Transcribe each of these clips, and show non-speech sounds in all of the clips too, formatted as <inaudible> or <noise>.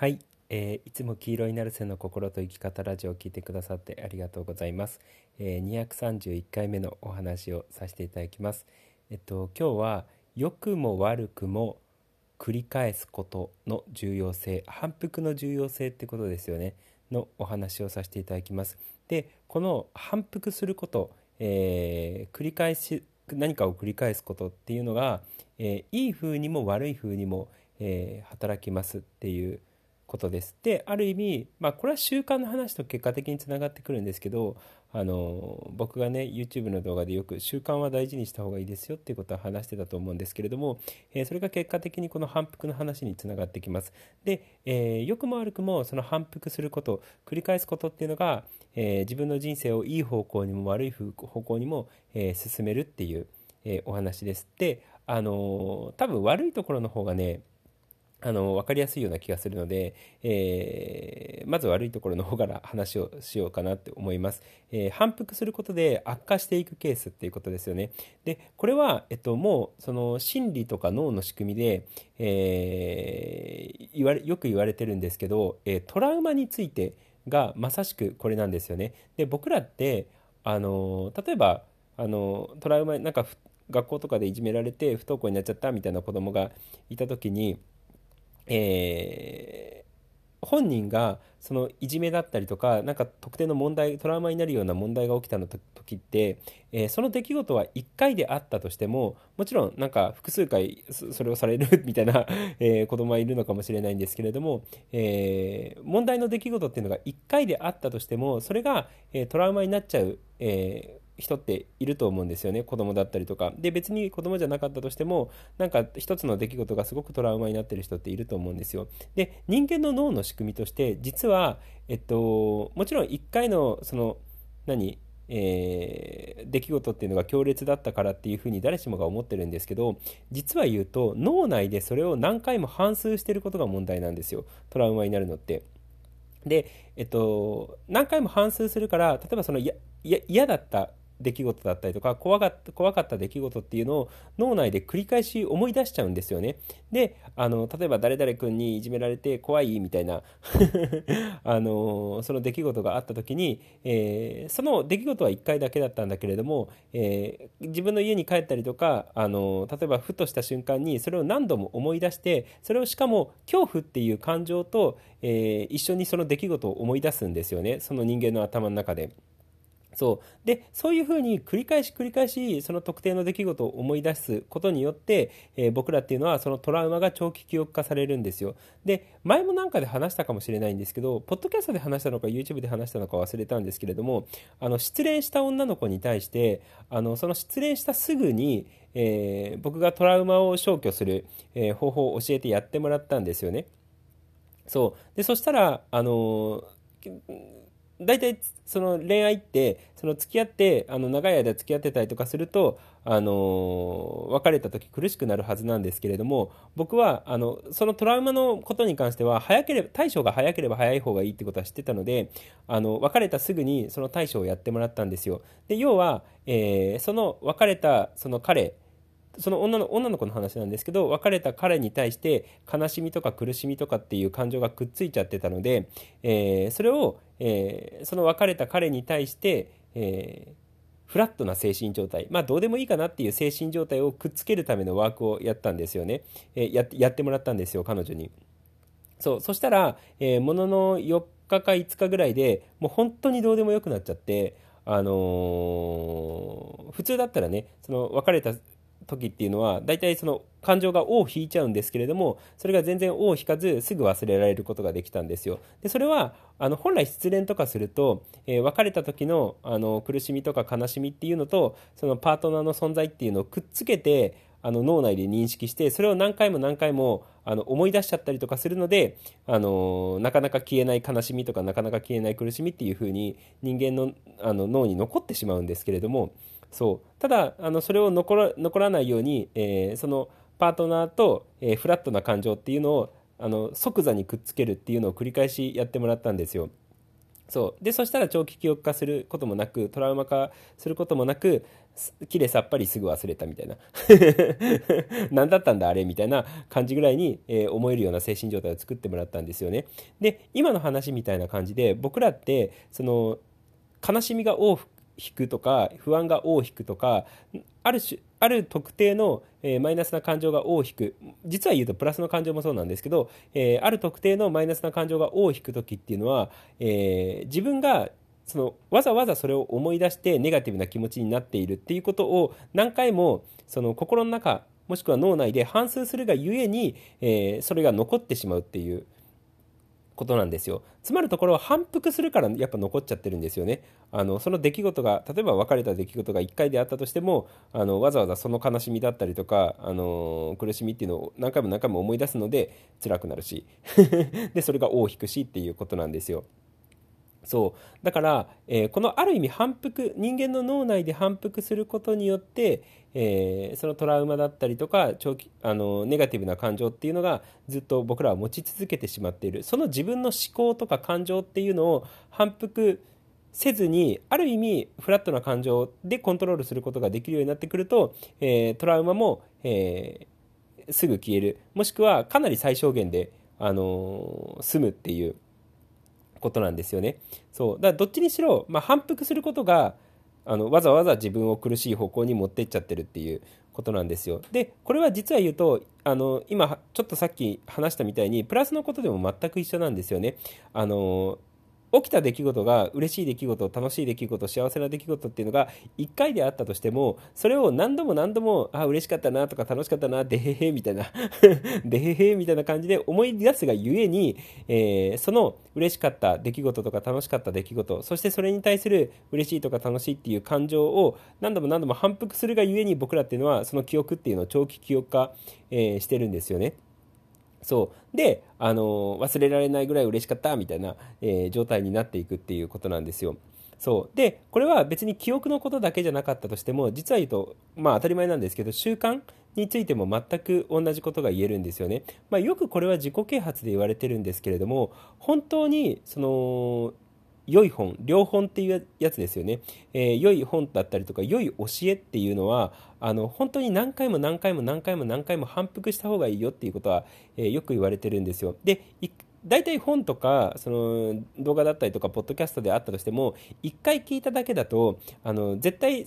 はい、えー、いつも黄色になるせの心と生き方ラジオを聞いてくださってありがとうございます、えー、231回目のお話をさせていただきます。えっと今日は良くも悪くも繰り返すことの重要性反復の重要性ってことですよね。のお話をさせていただきます。でこの反復すること、えー、繰り返し何かを繰り返すことっていうのが、えー、いい風にも悪い風にも、えー、働きますっていうことです。である意味、まあ、これは習慣の話と結果的につながってくるんですけどあの僕がね YouTube の動画でよく習慣は大事にした方がいいですよっていうことは話してたと思うんですけれども、えー、それが結果的にこの反復の話につながってきます。で、えー、良くも悪くもその反復すること繰り返すことっていうのが、えー、自分の人生をいい方向にも悪い方向にも、え進めるっていう、えお話です。であの多分悪いところの方がねあの分かりやすいような気がするので、えー、まず悪いところの方から話をしようかなって思います、えー、反復することで悪化していくケースっていうことですよね。でこれは、えっと、もうその心理とか脳の仕組みで、えー、言われよく言われてるんですけど、えトラウマについてがまさしくこれなんですよね。で僕らってあの例えばあのトラウマなんか学校とかでいじめられて不登校になっちゃったみたいな子供がいた時にえー、本人がそのいじめだったりとか何か特定の問題トラウマになるような問題が起きたの時って、えー、その出来事は1回であったとしてももちろんなんか複数回それをされるみたいな、えー、子供はいるのかもしれないんですけれども、えー、問題の出来事っていうのが1回であったとしてもそれが、えトラウマになっちゃう、え人っていると思うんですよね。子供だったりとか。で別に子供じゃなかったとしてもなんか一つの出来事がすごくトラウマになってる人っていると思うんですよ。で人間の脳の仕組みとして実はえっともちろん1回のその何えー、出来事っていうのが強烈だったからっていうふうに誰しもが思ってるんですけど実は言うと脳内でそれを何回も反数してることが問題なんですよ。トラウマになるのって。で、えっと、何回も反数するから例えばその嫌だった出来事だったりとか怖かった怖かった出来事っていうのを脳内で繰り返し思い出しちゃうんですよね。であの例えば誰々君にいじめられて怖いみたいな <laughs> あのその出来事があった時に、えー、その出来事は1回だけだったんだけれども、えー、自分の家に帰ったりとかあの例えばふとした瞬間にそれを何度も思い出してそれをしかも恐怖っていう感情と、えー、一緒にその出来事を思い出すんですよねその人間の頭の中で。そう。でそういうふうに繰り返し繰り返しその特定の出来事を思い出すことによって、えー、僕らっていうのはそのトラウマが長期記憶化されるんですよ。で前もなんかで話したかもしれないんですけどポッドキャストで話したのか YouTube で話したのか忘れたんですけれどもあの失恋した女の子に対してあのその失恋したすぐに、えー、僕がトラウマを消去する、えー、方法を教えてやってもらったんですよね。そう。でそしたらあの大体その恋愛ってその付き合ってあの長い間付き合ってたりとかすると、あの別れた時苦しくなるはずなんですけれども僕はあのそのトラウマのことに関しては早ければ対処が早ければ早い方がいいってことは知ってたのであの別れたすぐにその対処をやってもらったんですよ。で要は、え、その別れたその彼その女の女の子の話なんですけど別れた彼に対して悲しみとか苦しみとかっていう感情がくっついちゃってたので、えー、それを、えー、その別れた彼に対して、えー、フラットな精神状態。まあどうでもいいかなっていう精神状態をくっつけるためのワークをやったんですよね、えー、ややってもらったんですよ彼女に。そうそしたら、えー、ものの4日か5日ぐらいでもう本当にどうでもよくなっちゃってあのー、普通だったらねその別れた時っていうのは大体その感情が尾を引いちゃうんですけれどもそれが全然尾を引かずすぐ忘れられることができたんですよ。でそれはあの本来失恋とかすると、えー、別れた時のあの苦しみとか悲しみっていうのとそのパートナーの存在っていうのをくっつけてあの脳内で認識してそれを何回も何回もあの思い出しちゃったりとかするのであのなかなか消えない悲しみとかなかなか消えない苦しみっていうふうに人間のあの脳に残ってしまうんですけれどもそう。ただあのそれを残ら残らないように、えー、そのパートナーと、えー、フラットな感情っていうのをあの即座にくっつけるっていうのを繰り返しやってもらったんですよ。そう。でそしたら長期記憶化することもなくトラウマ化することもなくきれいさっぱりすぐ忘れたみたいな。<laughs> 何だったんだあれみたいな感じぐらいに、えー、思えるような精神状態を作ってもらったんですよね。で今の話みたいな感じで僕らってその悲しみが多引くとか不安が尾を引くとかある種ある特定の、えー、マイナスな感情が尾を引く。実は言うとプラスの感情もそうなんですけど、えー、ある特定のマイナスな感情が尾を引く時っていうのは、えー、自分がそのわざわざそれを思い出してネガティブな気持ちになっているっていうことを何回もその心の中もしくは脳内で反芻するがゆえに、えそれが残ってしまうっていう。ことなんですよ。つまるところ反復するからやっぱ残っちゃってるんですよね。あのその出来事が例えば別れた出来事が1回であったとしてもあのわざわざその悲しみだったりとか、あの苦しみっていうのを何回も何回も思い出すので辛くなるし <laughs> でそれが尾を引くしっていうことなんですよ。そう。だから、えー、このある意味反復人間の脳内で反復することによって、えー、そのトラウマだったりとか長期あのネガティブな感情っていうのがずっと僕らは持ち続けてしまっている。その自分の思考とか感情っていうのを反復せずにある意味フラットな感情でコントロールすることができるようになってくると、えー、トラウマも、えー、すぐ消える。もしくはかなり最小限で、あのー、済むっていう。ことなんですよね。そうだからどっちにしろ、まあ、反復することがあのわざわざ自分を苦しい方向に持っていっちゃってるっていうことなんですよ。でこれは実は言うとあの今ちょっとさっき話したみたいにプラスのことでも全く一緒なんですよね。あの起きた出来事が嬉しい出来事楽しい出来事幸せな出来事っていうのが1回であったとしてもそれを何度も何度もあ嬉しかったなとか楽しかったなでへへみたいな <laughs> でへへみたいな感じで思い出すがゆえに、えー、その嬉しかった出来事とか楽しかった出来事そしてそれに対する嬉しいとか楽しいっていう感情を何度も何度も反復するがゆえに僕らっていうのはその記憶っていうのを長期記憶化、えー、してるんですよね。そうで、あの忘れられないぐらい嬉しかったみたいな、えー、状態になっていくっていうことなんですよ。そうでこれは別に記憶のことだけじゃなかったとしても実は言うと、まあ、当たり前なんですけど習慣についても全く同じことが言えるんですよね。まあ、よくこれは自己啓発で言われてるんですけれども本当にその良い本良本っていうやつですよね、えー、良い本だったりとか良い教えっていうのはあの本当に何回も何回も何回も何回も反復した方がいいよっていうことは、えー、よく言われてるんですよ。で大体本とかその動画だったりとかポッドキャストであったとしても1回聞いただけだとあの絶対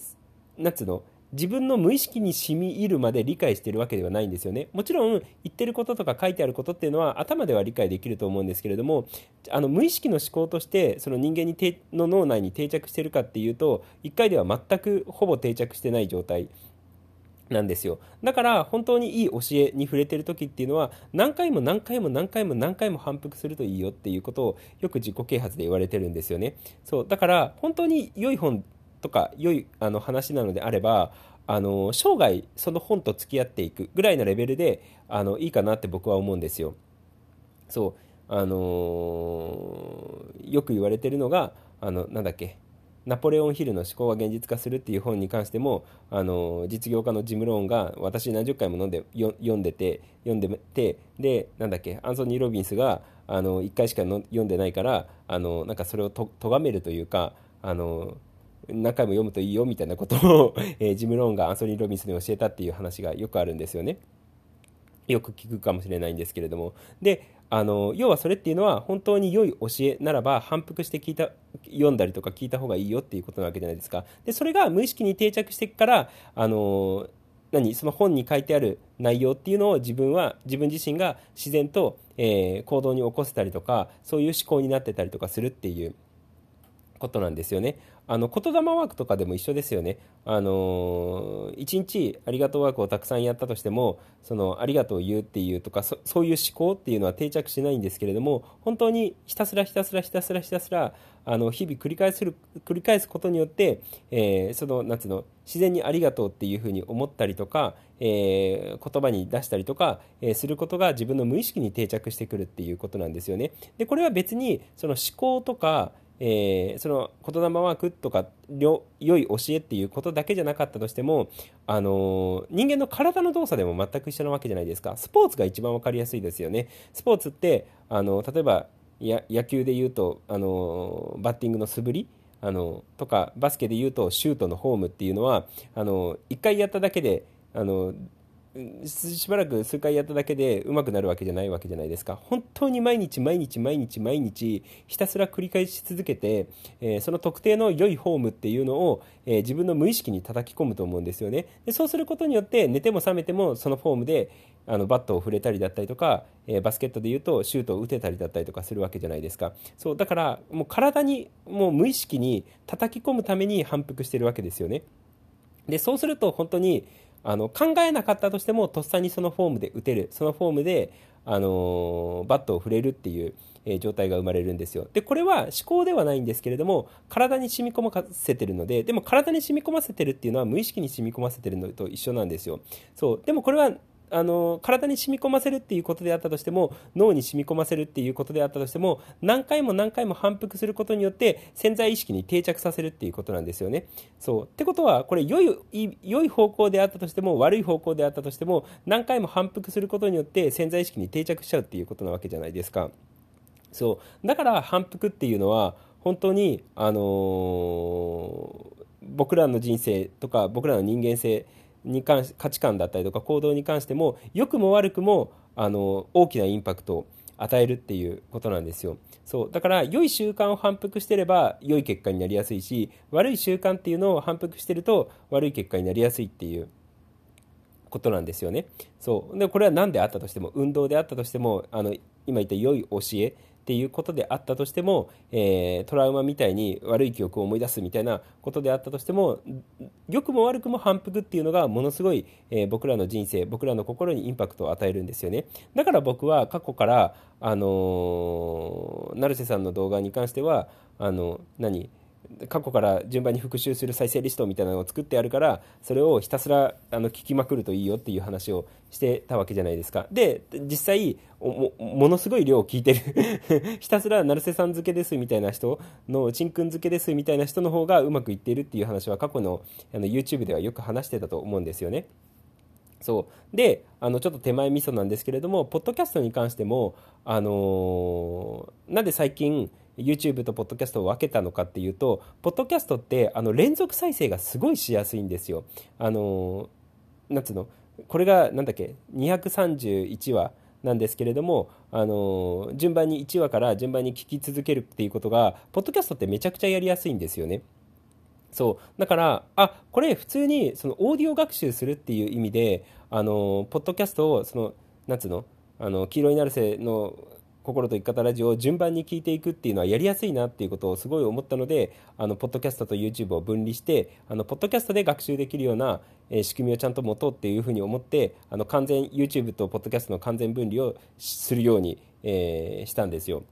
なんつうの自分の無意識に染み入るまで理解してるわけではないんですよね。もちろん言ってることとか書いてあることっていうのは頭では理解できると思うんですけれどもあの無意識の思考としてその人間にの脳内に定着してるかっていうと1回では全くほぼ定着してない状態。なんですよ。だから本当にいい教えに触れてる時っていうのは何回も何回も何回も何回も反復するといいよっていうことをよく自己啓発で言われてるんですよね。そうだから本当に良い本とか良いあの話なのであればあの生涯その本と付き合っていくぐらいのレベルであのいいかなって僕は思うんですよ。そうあのー、よく言われてるのがあのなんだっけナポレオンヒルの思考が現実化するっていう本に関してもあの実業家のジム・ローンが私何十回も読んで読んでて読んでてでなんだっけアンソニー・ロビンスがあの1回しかの読んでないからあのなんかそれをと咎めるというかあの何回も読むといいよみたいなことを、<laughs> え、ジム・ローンがアンソニー・ロビンスに教えたっていう話がよくあるんですよね。よく聞くかもしれないんですけれども。で、あの要はそれっていうのは本当に良い教えならば反復して聞いた読んだりとか聞いた方がいいよっていうことなわけじゃないですか。でそれが無意識に定着してからあの何その本に書いてある内容っていうのを自分は自分自身が自然と、えー、行動に起こせたりとかそういう思考になってたりとかするっていうことなんですよね。あの言霊ワークとかでも一緒ですよね。あの一日ありがとうワークをたくさんやったとしてもそのありがとうを言うっていうとかそういう思考っていうのは定着しないんですけれども本当にひたすらひたすらひたすらひたすらあの日々繰り返する繰り返すことによって、えー、その夏の自然にありがとうっていうふうに思ったりとか、えー、言葉に出したりとか、えー、することが自分の無意識に定着してくるっていうことなんですよね。でこれは別にその思考とかえー、その言霊ワークとか良い教えっていうことだけじゃなかったとしても、あのー、人間の体の動作でも全く一緒なわけじゃないですか。スポーツが一番分かりやすいですよね。スポーツってあの例えば野球で言うとあのバッティングの素振りあのとかバスケで言うとシュートのフォームっていうのはあの1回やっただけであのしばらく数回やっただけで上手くなるわけじゃないわけじゃないですか。本当に毎日毎日毎日毎日ひたすら繰り返し続けて、えー、その特定の良いフォームっていうのを、えー、自分の無意識に叩き込むと思うんですよね。でそうすることによって寝ても覚めてもそのフォームであのバットを触れたりだったりとか、えー、バスケットでいうとシュートを打てたりだったりとかするわけじゃないですか。そうだからもう体にもう無意識に叩き込むために反復してるわけですよね。でそうすると本当にあの考えなかったとしてもとっさにそのフォームで打てる。そのフォームで、あのー、バットを振れるっていう、えー、状態が生まれるんですよ。でこれは思考ではないんですけれども体に染み込ませてるのででも体に染み込ませてるっていうのは無意識に染み込ませてるのと一緒なんですよ。そう。でもこれはあの体に染み込ませるっていうことであったとしても脳に染み込ませるっていうことであったとしても何回も何回も反復することによって潜在意識に定着させるっていうことなんですよね。そうってことはこれ良い良い方向であったとしても悪い方向であったとしても何回も反復することによって潜在意識に定着しちゃうっていうことなわけじゃないですか。そうだから反復っていうのは本当に、あのー、僕らの人生とか僕らの人間性に関し価値観だったりとか行動に関しても良くも悪くもあの大きなインパクトを与えるっていうことなんですよ。そう。だから良い習慣を反復してれば良い結果になりやすいし悪い習慣っていうのを反復してると悪い結果になりやすいっていうことなんですよね。そう。でこれは何であったとしても運動であったとしてもあの今言った良い教えっていうことであったとしても、えー、トラウマみたいに悪い記憶を思い出すみたいなことであったとしても良くも悪くも反復っていうのがものすごい、えー、僕らの人生僕らの心にインパクトを与えるんですよね。だから僕は過去からあのー、成瀬さんの動画に関してはあの何？過去から順番に復習する再生リストみたいなのを作ってあるからそれをひたすらあの聞きまくるといいよっていう話をしてたわけじゃないですか。で実際ものすごい量を聞いてる。<laughs> ひたすら成瀬さん漬けですみたいな人のちんくん漬けですみたいな人の方がうまくいっているっていう話は過去のあの YouTube ではよく話してたと思うんですよね。そう。であのちょっと手前味噌なんですけれどもポッドキャストに関しても、あのー、なんで最近 YouTube とポッドキャストを分けたのかっていうとポッドキャストってあの連続再生がすごいしやすいんですよ。あのなんつうの？これがなんだっけ？231話なんですけれども、あの順番に1話から順番に聞き続けるっていうことがポッドキャストってめちゃくちゃやりやすいんですよね。そうだからあこれ普通にそのオーディオ学習するっていう意味であのポッドキャストをそのなんつうの？あの黄色いナルセの心と生き方ラジオを順番に聞いていくっていうのはやりやすいなっていうことをすごい思ったのであのポッドキャストと YouTube を分離してあのポッドキャストで学習できるような、えー、仕組みをちゃんと持とうっていうふうに思ってあの完全 YouTube とポッドキャストの完全分離をするように、えー、したんですよ。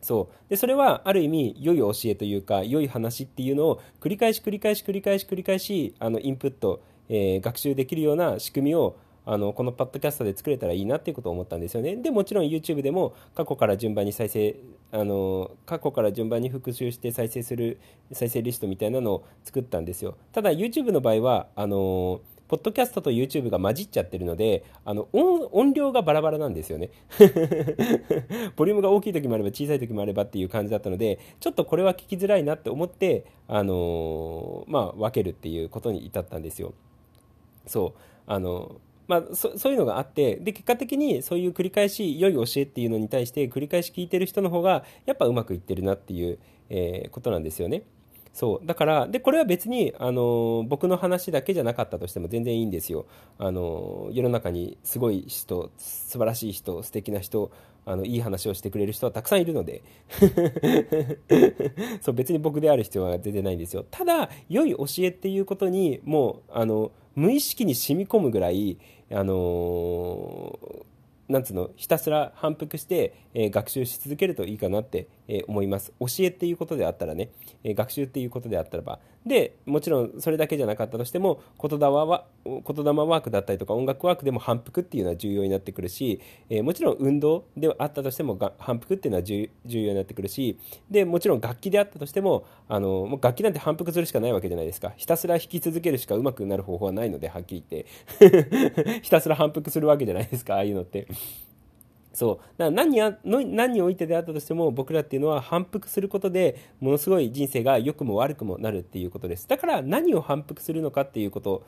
そうでそれはある意味良い教えというか良い話っていうのを繰り返し繰り返し繰り返し繰り返しあのインプット、えー、学習できるような仕組みをあのこのパッドキャストで作れたらいいなっていうことを思ったんですよね。でもちろん YouTube でも過去から順番に再生あの過去から順番に復習して再生する再生リストみたいなのを作ったんですよ。ただ YouTube の場合はあのポッドキャストと YouTube が混じっちゃってるのであの音音量がバラバラなんですよね。<laughs> ボリュームが大きい時もあれば小さい時もあればっていう感じだったのでちょっとこれは聞きづらいなって思ってあのまあ、分けるっていうことに至ったんですよ。そう。あのまあ、そそういうのがあってで結果的にそういう繰り返し良い教えっていうのに対して繰り返し聞いてる人の方がやっぱうまくいってるなっていう、えー、ことなんですよね。そう。だからでこれは別に、あの僕の話だけじゃなかったとしても全然いいんですよ、あの世の中にすごい人素晴らしい人素敵な人あのいい話をしてくれる人はたくさんいるので。<laughs> そう別に僕である必要は全然ないんですよ。ただ良い教えっていうことにもうあの無意識に染み込むぐらい、あのー、なんつうのひたすら反復して、えー、学習し続けるといいかなって、えー、思います。教えっていうことであったらね、えー、学習っていうことであったらば。でもちろんそれだけじゃなかったとしても言霊は言霊ワークだったりとか音楽ワークでも反復っていうのは重要になってくるし、えー、もちろん運動であったとしても反復っていうのは重要になってくるしでもちろん楽器であったとしてもあのもう楽器なんて反復するしかないわけじゃないですか。ひたすら弾き続けるしか上手くなる方法はないのではっきり言って。<laughs> ひたすら反復するわけじゃないですかああいうのって。そう。だから何にあの何においてであったとしても僕らっていうのは反復することでものすごい人生が良くも悪くもなるっていうことです。だから何を反復するのかっていうこと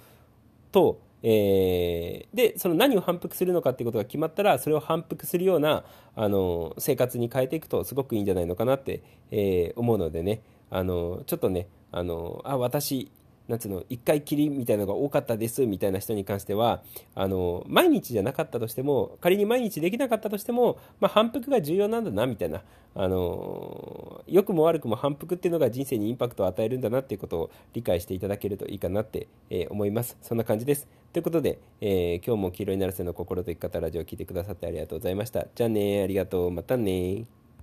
と、えーでその何を反復するのかっていうことが決まったらそれを反復するようなあの生活に変えていくとすごくいいんじゃないのかなって、えー思うのでね。あのちょっとねあのあ私なんつうの一回きりみたいなのが多かったですみたいな人に関してはあの毎日じゃなかったとしても仮に毎日できなかったとしても、まあ、反復が重要なんだなみたいなあの良くも悪くも反復っていうのが人生にインパクトを与えるんだなっていうことを理解していただけるといいかなって、えー思います。そんな感じです。ということで、えー今日も黄色いならせの心と生き方ラジオを聞いてくださってありがとうございました。じゃあねありがとう。またね